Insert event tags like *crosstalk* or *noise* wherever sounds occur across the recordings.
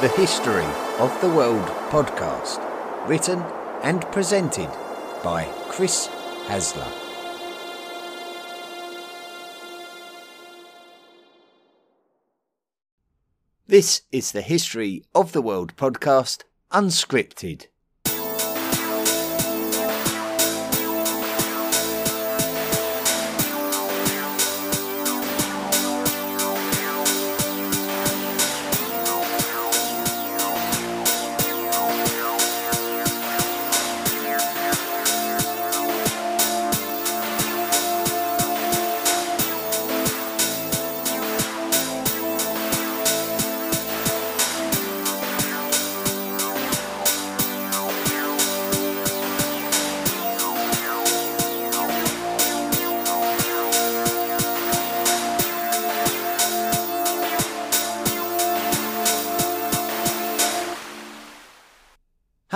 the History of the World podcast, written and presented by Chris Hasler. This is the History of the World podcast, unscripted.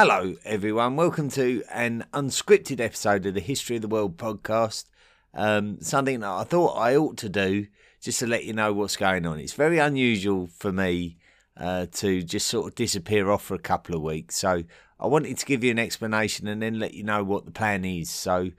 Hello, everyone. Welcome to an unscripted episode of the History of the World podcast. Um, something that I thought I ought to do just to let you know what's going on. It's very unusual for me uh, to just sort of disappear off for a couple of weeks. So I wanted to give you an explanation and then let you know what the plan is. So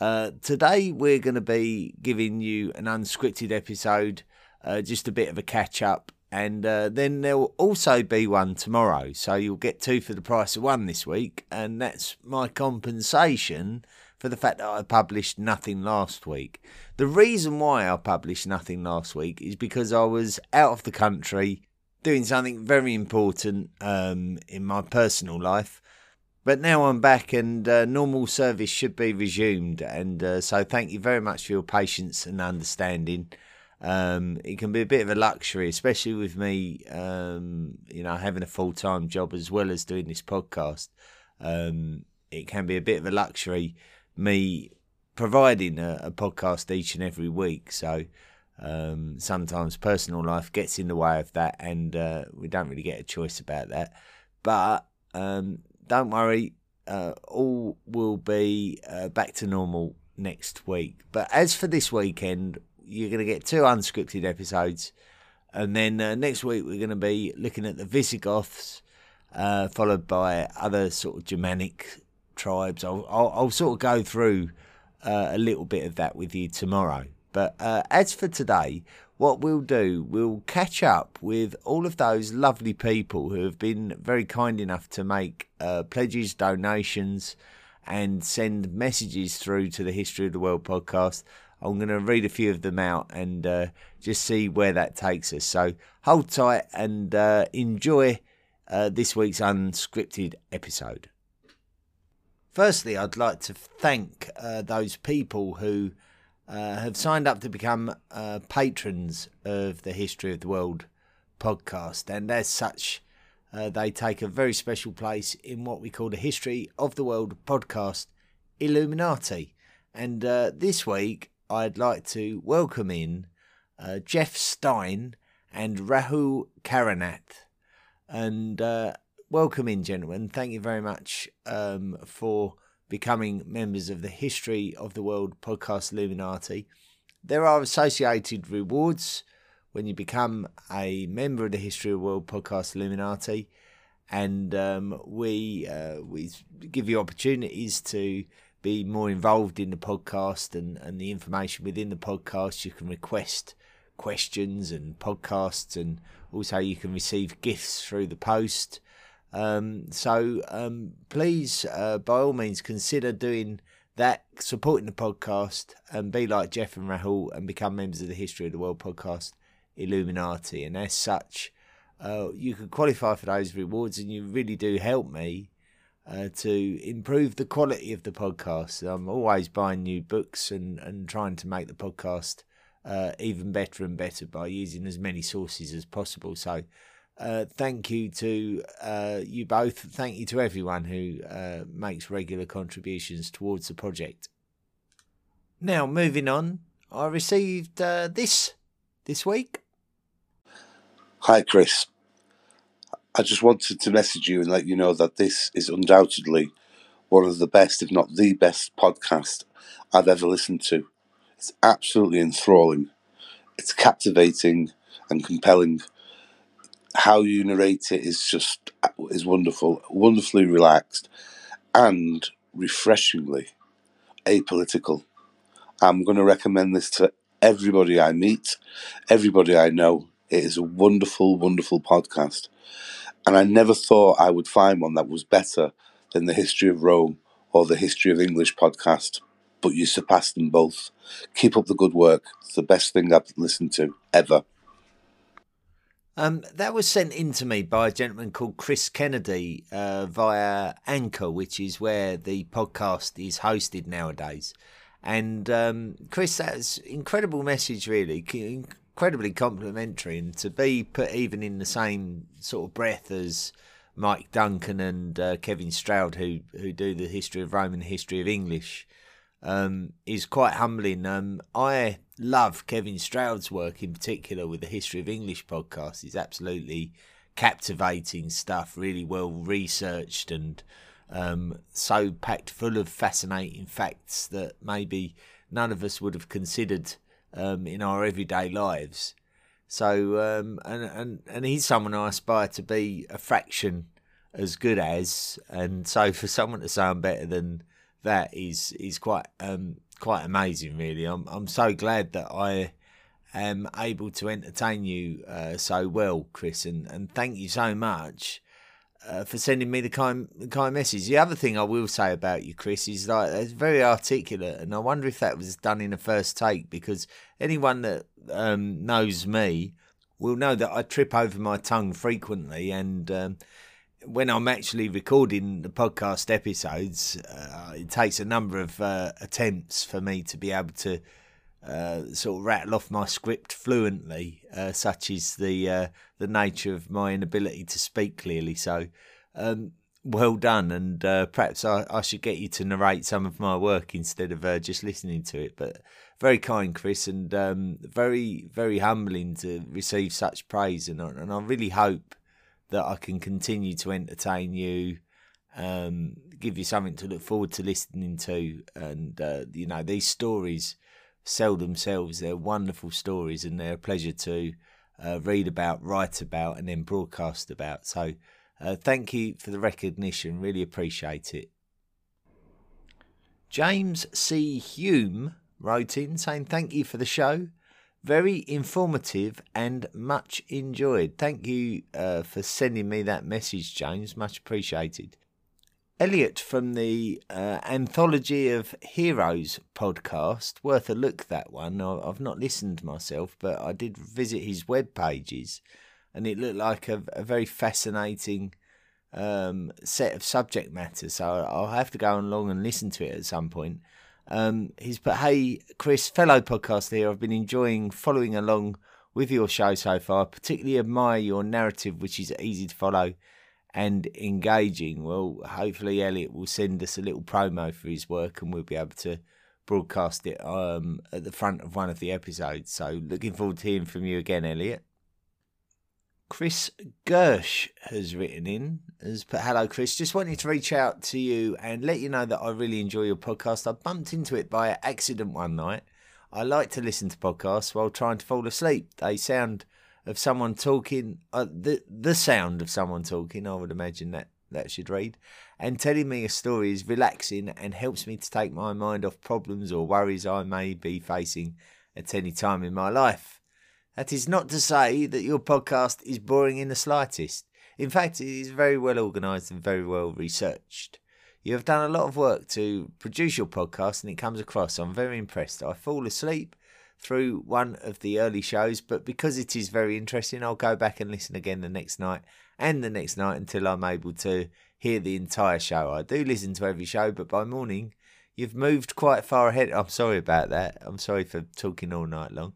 uh, today we're going to be giving you an unscripted episode, uh, just a bit of a catch up and uh, then there'll also be one tomorrow. So you'll get two for the price of one this week, and that's my compensation for the fact that I published nothing last week. The reason why I published nothing last week is because I was out of the country doing something very important um, in my personal life. But now I'm back and uh, normal service should be resumed. And uh, so thank you very much for your patience and understanding. Um, it can be a bit of a luxury, especially with me, um, you know, having a full time job as well as doing this podcast. Um, it can be a bit of a luxury me providing a, a podcast each and every week. So um, sometimes personal life gets in the way of that, and uh, we don't really get a choice about that. But um, don't worry, uh, all will be uh, back to normal next week. But as for this weekend, you're going to get two unscripted episodes. And then uh, next week, we're going to be looking at the Visigoths, uh, followed by other sort of Germanic tribes. I'll, I'll, I'll sort of go through uh, a little bit of that with you tomorrow. But uh, as for today, what we'll do, we'll catch up with all of those lovely people who have been very kind enough to make uh, pledges, donations, and send messages through to the History of the World podcast. I'm going to read a few of them out and uh, just see where that takes us. So hold tight and uh, enjoy uh, this week's unscripted episode. Firstly, I'd like to thank uh, those people who uh, have signed up to become uh, patrons of the History of the World podcast, and as such, they take a very special place in what we call the History of the World podcast Illuminati. And this week, I'd like to welcome in uh, Jeff Stein and Rahul Karanath. And uh, welcome in, gentlemen. Thank you very much um, for becoming members of the History of the World podcast Illuminati. There are associated rewards when you become a member of the History of the World podcast Illuminati. And um, we uh, we give you opportunities to be more involved in the podcast and, and the information within the podcast. You can request questions and podcasts, and also you can receive gifts through the post. Um, so um, please, uh, by all means, consider doing that, supporting the podcast, and be like Jeff and Rahul and become members of the History of the World podcast Illuminati. And as such, uh, you can qualify for those rewards, and you really do help me uh, to improve the quality of the podcast. I'm always buying new books and, and trying to make the podcast uh, even better and better by using as many sources as possible. So, uh, thank you to uh, you both. Thank you to everyone who uh, makes regular contributions towards the project. Now, moving on, I received uh, this this week. Hi, Chris. I just wanted to message you and let you know that this is undoubtedly one of the best, if not the best, podcast I've ever listened to. It's absolutely enthralling. It's captivating and compelling. how you narrate it is just is wonderful, wonderfully relaxed, and refreshingly apolitical. I'm going to recommend this to everybody I meet, everybody I know. It is a wonderful, wonderful podcast. And I never thought I would find one that was better than the History of Rome or the History of English podcast, but you surpassed them both. Keep up the good work. It's the best thing I've listened to ever. Um, that was sent in to me by a gentleman called Chris Kennedy uh, via Anchor, which is where the podcast is hosted nowadays. And um, Chris, that's incredible message, really, incredibly complimentary, and to be put even in the same sort of breath as Mike Duncan and uh, Kevin Stroud, who who do the history of Rome and the history of English, um, is quite humbling. Um, I love Kevin Stroud's work in particular with the History of English podcast. It's absolutely captivating stuff, really well researched and um, so packed full of fascinating facts that maybe none of us would have considered um, in our everyday lives. So, um, and, and, and he's someone I aspire to be a fraction as good as, and so for someone to sound better than that is is quite um, quite amazing, really. I'm I'm so glad that I am able to entertain you uh, so well, Chris, and, and thank you so much uh, for sending me the kind kind message. The other thing I will say about you, Chris, is like it's very articulate, and I wonder if that was done in a first take because anyone that um, knows me will know that I trip over my tongue frequently, and um, when I'm actually recording the podcast episodes, uh, it takes a number of uh, attempts for me to be able to uh, sort of rattle off my script fluently, uh, such is the uh, the nature of my inability to speak clearly. So, um, well done, and uh, perhaps I, I, should get you to narrate some of my work instead of just listening to it. But very kind, Chris, and um, very very humbling to receive such praise, and and I really hope that I can continue to entertain you, um, give you something to look forward to listening to, and uh, you know these stories sell themselves. They're wonderful stories, and they're a pleasure to uh, read about, write about, and then broadcast about. So, uh, thank you for the recognition. Really appreciate it. James C. Hume wrote in saying, Thank you for the show. Very informative and much enjoyed. Thank you uh, for sending me that message, James. Much appreciated. Elliot from the uh, Anthology of Heroes podcast, worth a look that one. I've not listened myself, but I did visit his web pages, and it looked like a, a very fascinating um, set of subject matter. So I'll have to go along and listen to it at some point. Um, he's put, hey, Chris, fellow podcast here. I've been enjoying following along with your show so far. I Particularly admire your narrative, which is easy to follow and engaging. Well, hopefully, Elliot will send us a little promo for his work and we'll be able to broadcast it um, at the front of one of the episodes. So, looking forward to hearing from you again, Elliot. Chris Gersh has written in as put hello Chris just wanted to reach out to you and let you know that I really enjoy your podcast I bumped into it by accident one night I like to listen to podcasts while trying to fall asleep they sound of someone talking uh, the the sound of someone talking I would imagine that that should read and telling me a story is relaxing and helps me to take my mind off problems or worries I may be facing at any time in my life that is not to say that your podcast is boring in the slightest. In fact, it is very well organised and very well researched. You have done a lot of work to produce your podcast and it comes across. I'm very impressed. I fall asleep through one of the early shows, but because it is very interesting, I'll go back and listen again the next night and the next night until I'm able to hear the entire show. I do listen to every show, but by morning, you've moved quite far ahead. I'm sorry about that. I'm sorry for talking all night long.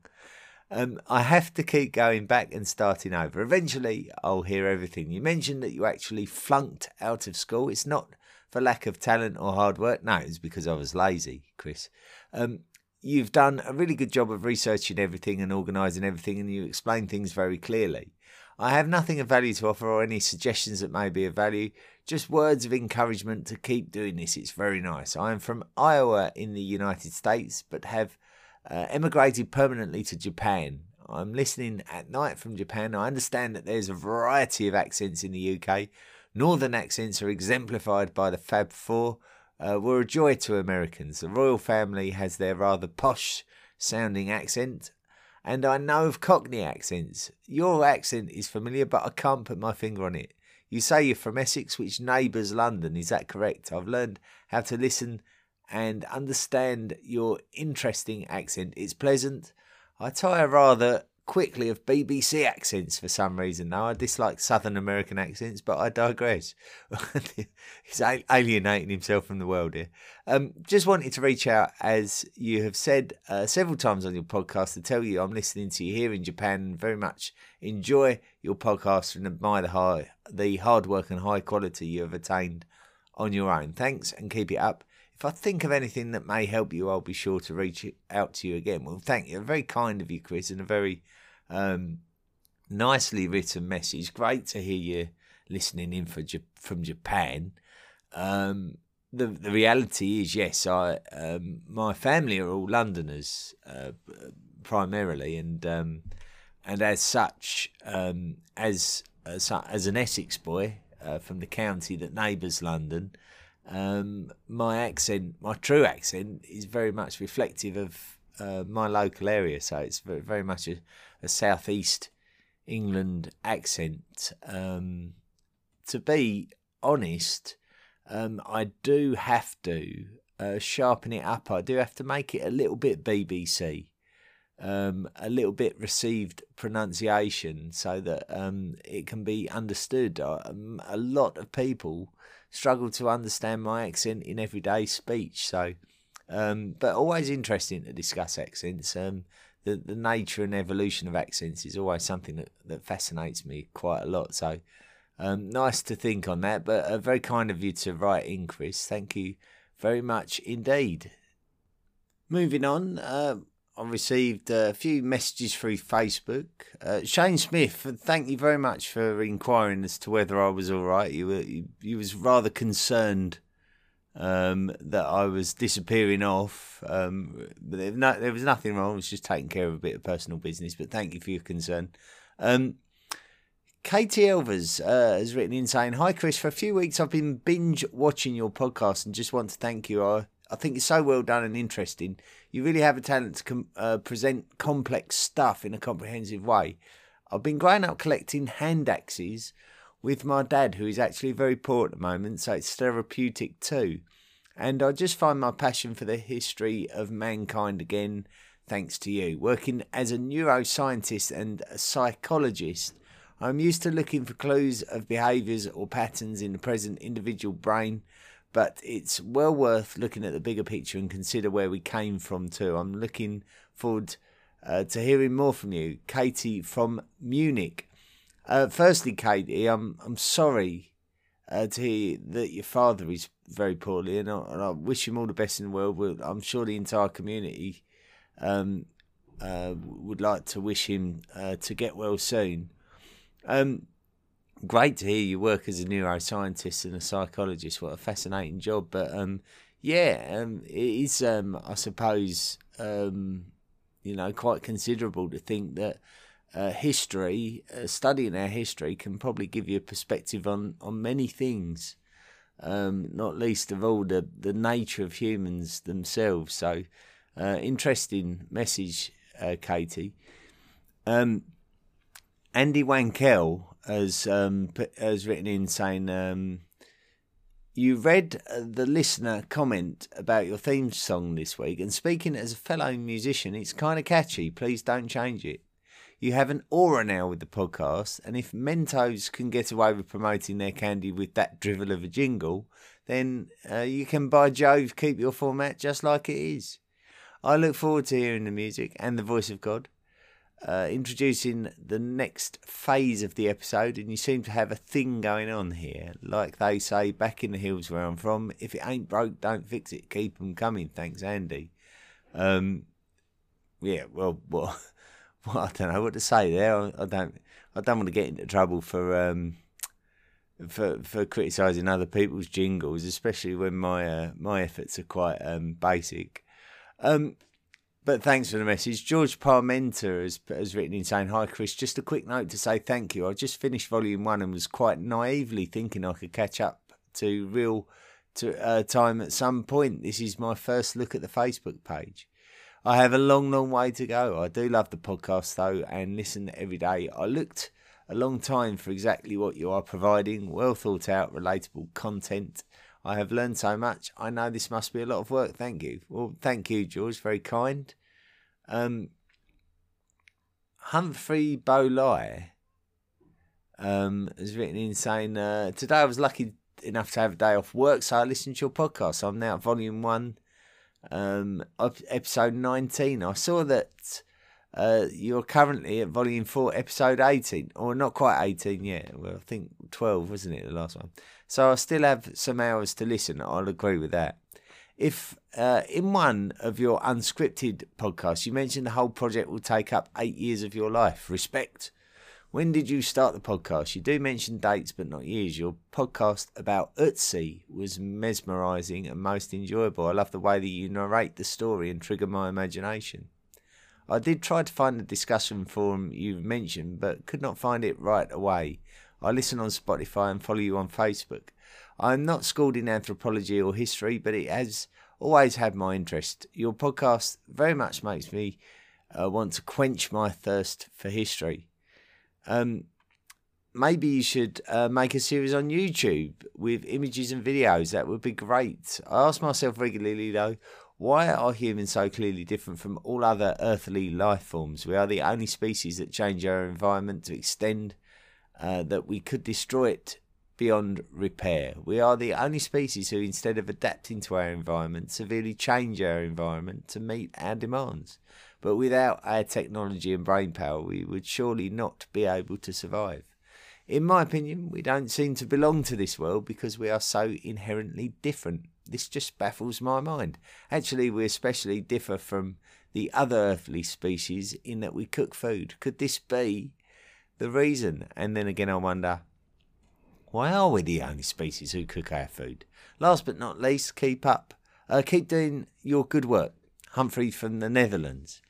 Um, I have to keep going back and starting over. Eventually, I'll hear everything. You mentioned that you actually flunked out of school. It's not for lack of talent or hard work. No, it's because I was lazy, Chris. Um, you've done a really good job of researching everything and organising everything, and you explain things very clearly. I have nothing of value to offer or any suggestions that may be of value, just words of encouragement to keep doing this. It's very nice. I am from Iowa in the United States, but have uh, emigrated permanently to Japan. I'm listening at night from Japan. I understand that there's a variety of accents in the UK. Northern accents are exemplified by the Fab Four. Uh, were a joy to Americans. The royal family has their rather posh sounding accent, and I know of Cockney accents. Your accent is familiar, but I can't put my finger on it. You say you're from Essex, which neighbours London. Is that correct? I've learned how to listen and understand your interesting accent. It's pleasant. I tire rather quickly of BBC accents for some reason now. I dislike Southern American accents, but I digress. *laughs* He's alienating himself from the world here. Um, just wanted to reach out, as you have said uh, several times on your podcast, to tell you I'm listening to you here in Japan. Very much enjoy your podcast and admire the high, the hard work and high quality you have attained on your own. Thanks and keep it up. If I think of anything that may help you, I'll be sure to reach out to you again. Well, thank you. Very kind of you, Chris, and a very um, nicely written message. Great to hear you listening in for, from Japan. Um, the the reality is, yes, I um, my family are all Londoners uh, primarily, and um, and as such, um, as as as an Essex boy uh, from the county that neighbours London, um, my accent, my true accent, is very much reflective of uh, my local area. So it's very, much a, a southeast England accent. Um, to be honest, um, I do have to uh, sharpen it up. I do have to make it a little bit BBC. Um, a little bit received pronunciation so that um, it can be understood. Um, a lot of people struggle to understand my accent in everyday speech. So, um, but always interesting to discuss accents. Um, the the nature and evolution of accents is always something that, that fascinates me quite a lot. So, um, nice to think on that. But uh, very kind of you to write in, Chris. Thank you very much indeed. Moving on. Uh, I received a few messages through Facebook. Uh, Shane Smith, thank you very much for inquiring as to whether I was all right. You were you, you was rather concerned um, that I was disappearing off. Um, but there, no, there, was nothing wrong. I was just taking care of a bit of personal business. But thank you for your concern. Um, Katie Elvers uh, has written in saying, "Hi Chris, for a few weeks I've been binge watching your podcast and just want to thank you. I I think it's so well done and interesting. You really have a talent to com- uh, present complex stuff in a comprehensive way. I've been growing up collecting hand axes with my dad, who is actually very poor at the moment, so it's therapeutic too. And I just find my passion for the history of mankind again, thanks to you. Working as a neuroscientist and a psychologist, I'm used to looking for clues of behaviours or patterns in the present individual brain but it's well worth looking at the bigger picture and consider where we came from too. I'm looking forward uh, to hearing more from you, Katie from Munich. Uh, firstly, Katie, I'm I'm sorry uh, to hear that your father is very poorly, and I, and I, wish him all the best in the world. I'm sure the entire community um, uh, would like to wish him uh, to get well soon. Um, great to hear you work as a neuroscientist and a psychologist. What a fascinating job! But um, yeah, um, it is. Um, I suppose um, you know quite considerable to think that uh, history, uh, studying our history, can probably give you a perspective on on many things. Um, not least of all the the nature of humans themselves. So, uh, interesting message, uh, Katie. Um, Andy Wankel has um, has written in saying um, you read uh, the listener comment about your theme song this week, and speaking as a fellow musician, it's kind of catchy. Please don't change it. You have an aura now with the podcast, and if Mentos can get away with promoting their candy with that drivel of a jingle, then uh, you can, by Jove, keep your format just like it is. I look forward to hearing the music and the voice of God uh, introducing the next phase of the episode, and you seem to have a thing going on here. Like they say back in the hills where I'm from, if it ain't broke, don't fix it. Keep 'em coming. Thanks, Andy. Um, yeah, well, *laughs* well, well, I don't know what to say there. I, I don't, I don't want to get into trouble for um, for for criticising other people's jingles, especially when my uh, my efforts are quite um, basic. Um, but thanks for the message. George Parmenter has, has written in saying, Hi, Chris. Just a quick note to say thank you. I just finished volume one and was quite naively thinking I could catch up to real to uh, time at some point. This is my first look at the Facebook page. I have a long, long way to go. I do love the podcast though and listen every day. I looked a long time for exactly what you are providing well thought out, relatable content. I have learned so much. I know this must be a lot of work. Thank you. Well, thank you, George. Very kind. Um, Humphrey Bolai um, has written in saying, uh, Today I was lucky enough to have a day off work, so I listened to your podcast. I'm now at volume one, um, episode 19. I saw that uh, you're currently at volume four, episode 18, or not quite 18 yet. Well, I think 12, wasn't it, the last one? So I still have some hours to listen. I'll agree with that. If uh, in one of your unscripted podcasts you mentioned the whole project will take up eight years of your life, respect. When did you start the podcast? You do mention dates, but not years. Your podcast about Ötzi was mesmerising and most enjoyable. I love the way that you narrate the story and trigger my imagination. I did try to find the discussion forum you mentioned, but could not find it right away. I listen on Spotify and follow you on Facebook. I'm not schooled in anthropology or history, but it has always had my interest. Your podcast very much makes me uh, want to quench my thirst for history. Um, maybe you should uh, make a series on YouTube with images and videos. That would be great. I ask myself regularly, though, why are humans so clearly different from all other earthly life forms? We are the only species that change our environment to extend uh, that we could destroy it beyond repair. We are the only species who, instead of adapting to our environment, severely change our environment to meet our demands. But without our technology and brain power, we would surely not be able to survive. In my opinion, we don't seem to belong to this world because we are so inherently different. This just baffles my mind. Actually, we especially differ from the other earthly species in that we cook food. Could this be the reason? And then again, I wonder, why are we the only species who cook our food? Last but not least, keep up. Uh, keep doing your good work. Humphrey from the Netherlands.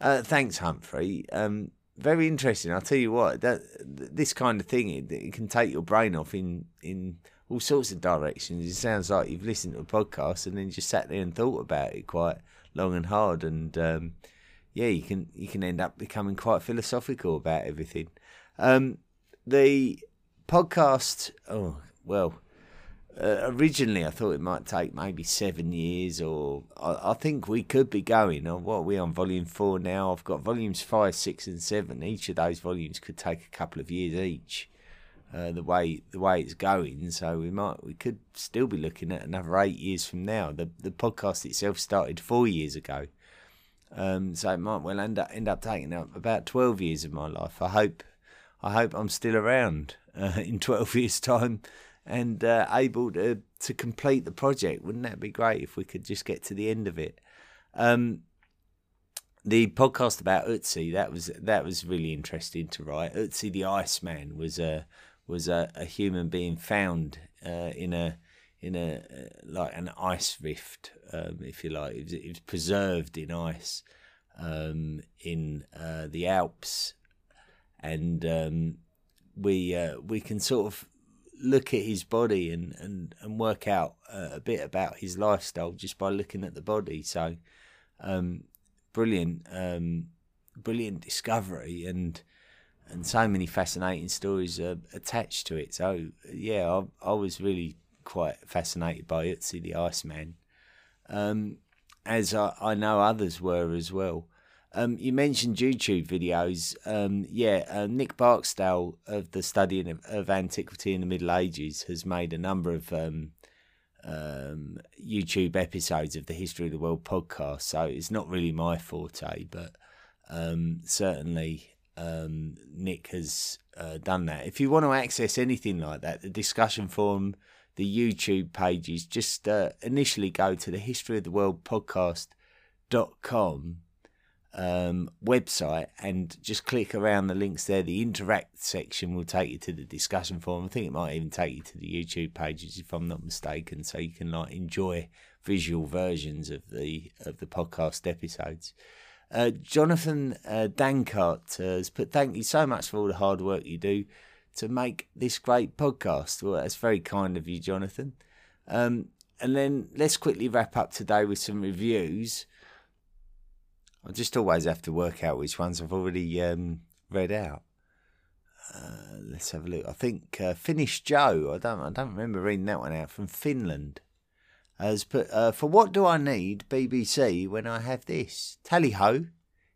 Uh, thanks, Humphrey. Um, very interesting. I'll tell you what, that, this kind of thing it, it, can take your brain off in in all sorts of directions. It sounds like you've listened to a podcast and then just sat there and thought about it quite long and hard, and um, yeah, you can you can end up becoming quite philosophical about everything. Um, the podcast, oh well, uh, originally, I thought it might take maybe seven years, or I, I, think we could be going. Or what are we on volume four now? I've got volumes five, six, and seven. Each of those volumes could take a couple of years each. Uh, the way the way it's going, so we might we could still be looking at another eight years from now. The the podcast itself started four years ago, um, so it might well end up end up taking up about twelve years of my life. I hope I hope I'm still around uh, *laughs* in twelve years' time and uh, able to to complete the project. Wouldn't that be great if we could just get to the end of it? Um, the podcast about Ötzi that was that was really interesting to write. Ötzi the Iceman was a was a, a human being found uh, in a in a uh, like an ice rift, um, if you like. It was, it was preserved in ice um, in uh, the Alps, and um, we uh, we can sort of look at his body and, and, and work out uh, a bit about his lifestyle just by looking at the body. So, um, brilliant, um, brilliant discovery and and so many fascinating stories uh, attached to it. So, yeah, I, I was really quite fascinated by Ötzi the Iceman, um, as I, I know others were as well. Um, you mentioned YouTube videos. Um, yeah, uh, Nick Barksdale of the Study of, of, Antiquity in the Middle Ages has made a number of um, um, YouTube episodes of the History of the World podcast. So it's not really my forte, but um, certainly um, Nick has uh, done that. If you want to access anything like that, the discussion forum, the YouTube pages, just uh, initially go to the History of the World podcast.com um, website and just click around the links there. The interact section will take you to the discussion forum. I think it might even take you to the YouTube pages if I'm not mistaken, so you can like enjoy visual versions of the of the podcast episodes. Uh, Jonathan uh, Dankart has put thank you so much for all the hard work you do to make this great podcast. Well, that's very kind of you, Jonathan. Um, and then let's quickly wrap up today with some reviews. I just always have to work out which ones I've already um, read out. Uh, let's have a look. I think uh, Finnish Joe. I don't. I don't remember reading that one out from Finland. Has put uh, for what do I need BBC when I have this? Tally ho,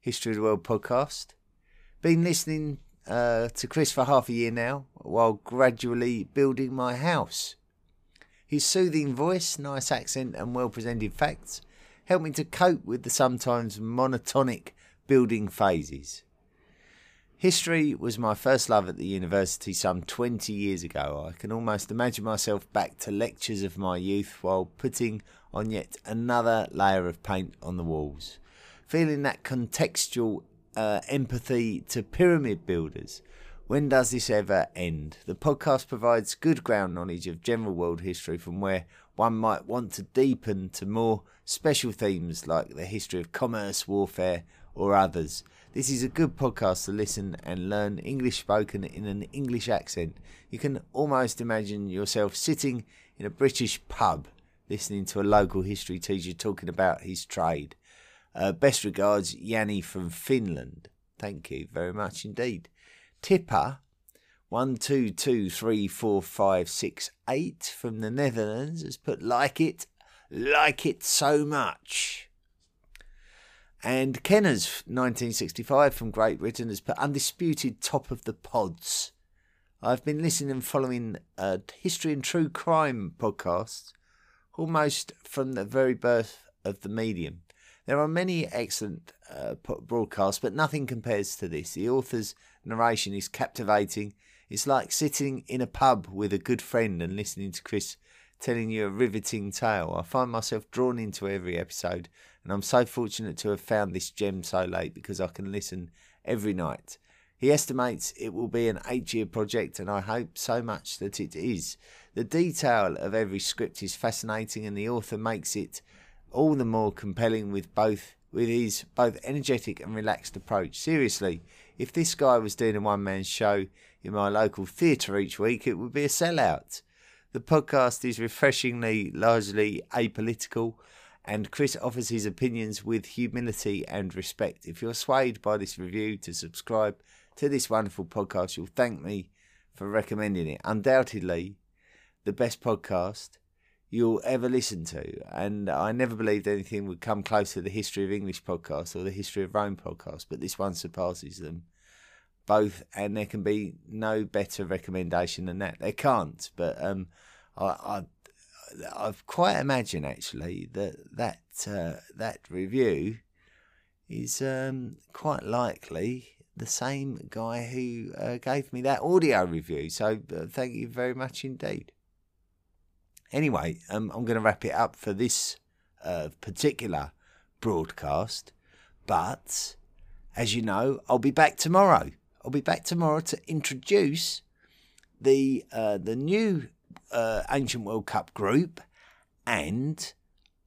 History of the World podcast. Been listening uh, to Chris for half a year now, while gradually building my house. His soothing voice, nice accent, and well presented facts help me to cope with the sometimes monotonic building phases. History was my first love at the university some 20 years ago. I can almost imagine myself back to lectures of my youth while putting on yet another layer of paint on the walls. Feeling that contextual uh, empathy to pyramid builders. When does this ever end? The podcast provides good ground knowledge of general world history from where one might want to deepen to more special themes like the history of commerce, warfare, or others. This is a good podcast to listen and learn English spoken in an English accent. You can almost imagine yourself sitting in a British pub listening to a local history teacher talking about his trade. Uh, best regards, Yanni from Finland. Thank you very much indeed. Tipper, one two two three four five six eight from the Netherlands has put like it, like it so much. And Kenners, 1965 from Great Britain, has put undisputed top of the pods. I've been listening and following a history and true crime podcast almost from the very birth of the medium. There are many excellent uh, broadcasts, but nothing compares to this. The author's narration is captivating. It's like sitting in a pub with a good friend and listening to Chris telling you a riveting tale. I find myself drawn into every episode and I'm so fortunate to have found this gem so late because I can listen every night. He estimates it will be an eight year project, and I hope so much that it is. The detail of every script is fascinating, and the author makes it all the more compelling with both with his both energetic and relaxed approach. Seriously, if this guy was doing a one man show in my local theatre each week, it would be a sellout. The podcast is refreshingly largely apolitical and Chris offers his opinions with humility and respect. If you're swayed by this review to subscribe to this wonderful podcast, you'll thank me for recommending it. Undoubtedly, the best podcast you'll ever listen to. And I never believed anything would come close to the history of English podcasts or the history of Rome podcast, but this one surpasses them both, and there can be no better recommendation than that. There can't, but um, I, I I've quite imagine actually that that uh, that review is um, quite likely the same guy who uh, gave me that audio review. So uh, thank you very much indeed. Anyway, um, I'm going to wrap it up for this uh, particular broadcast, but as you know, I'll be back tomorrow. I'll be back tomorrow to introduce the uh, the new uh, Ancient World Cup group and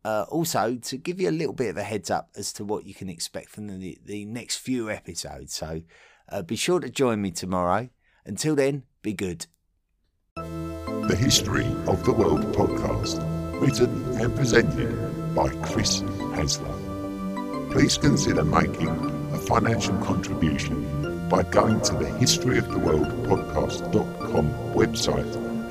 uh, also to give you a little bit of a heads up as to what you can expect from the, the next few episodes. So uh, be sure to join me tomorrow. Until then, be good. The History of the World podcast, written and presented by Chris Hasler. Please consider making a financial contribution by going to the historyoftheworldpodcast.com website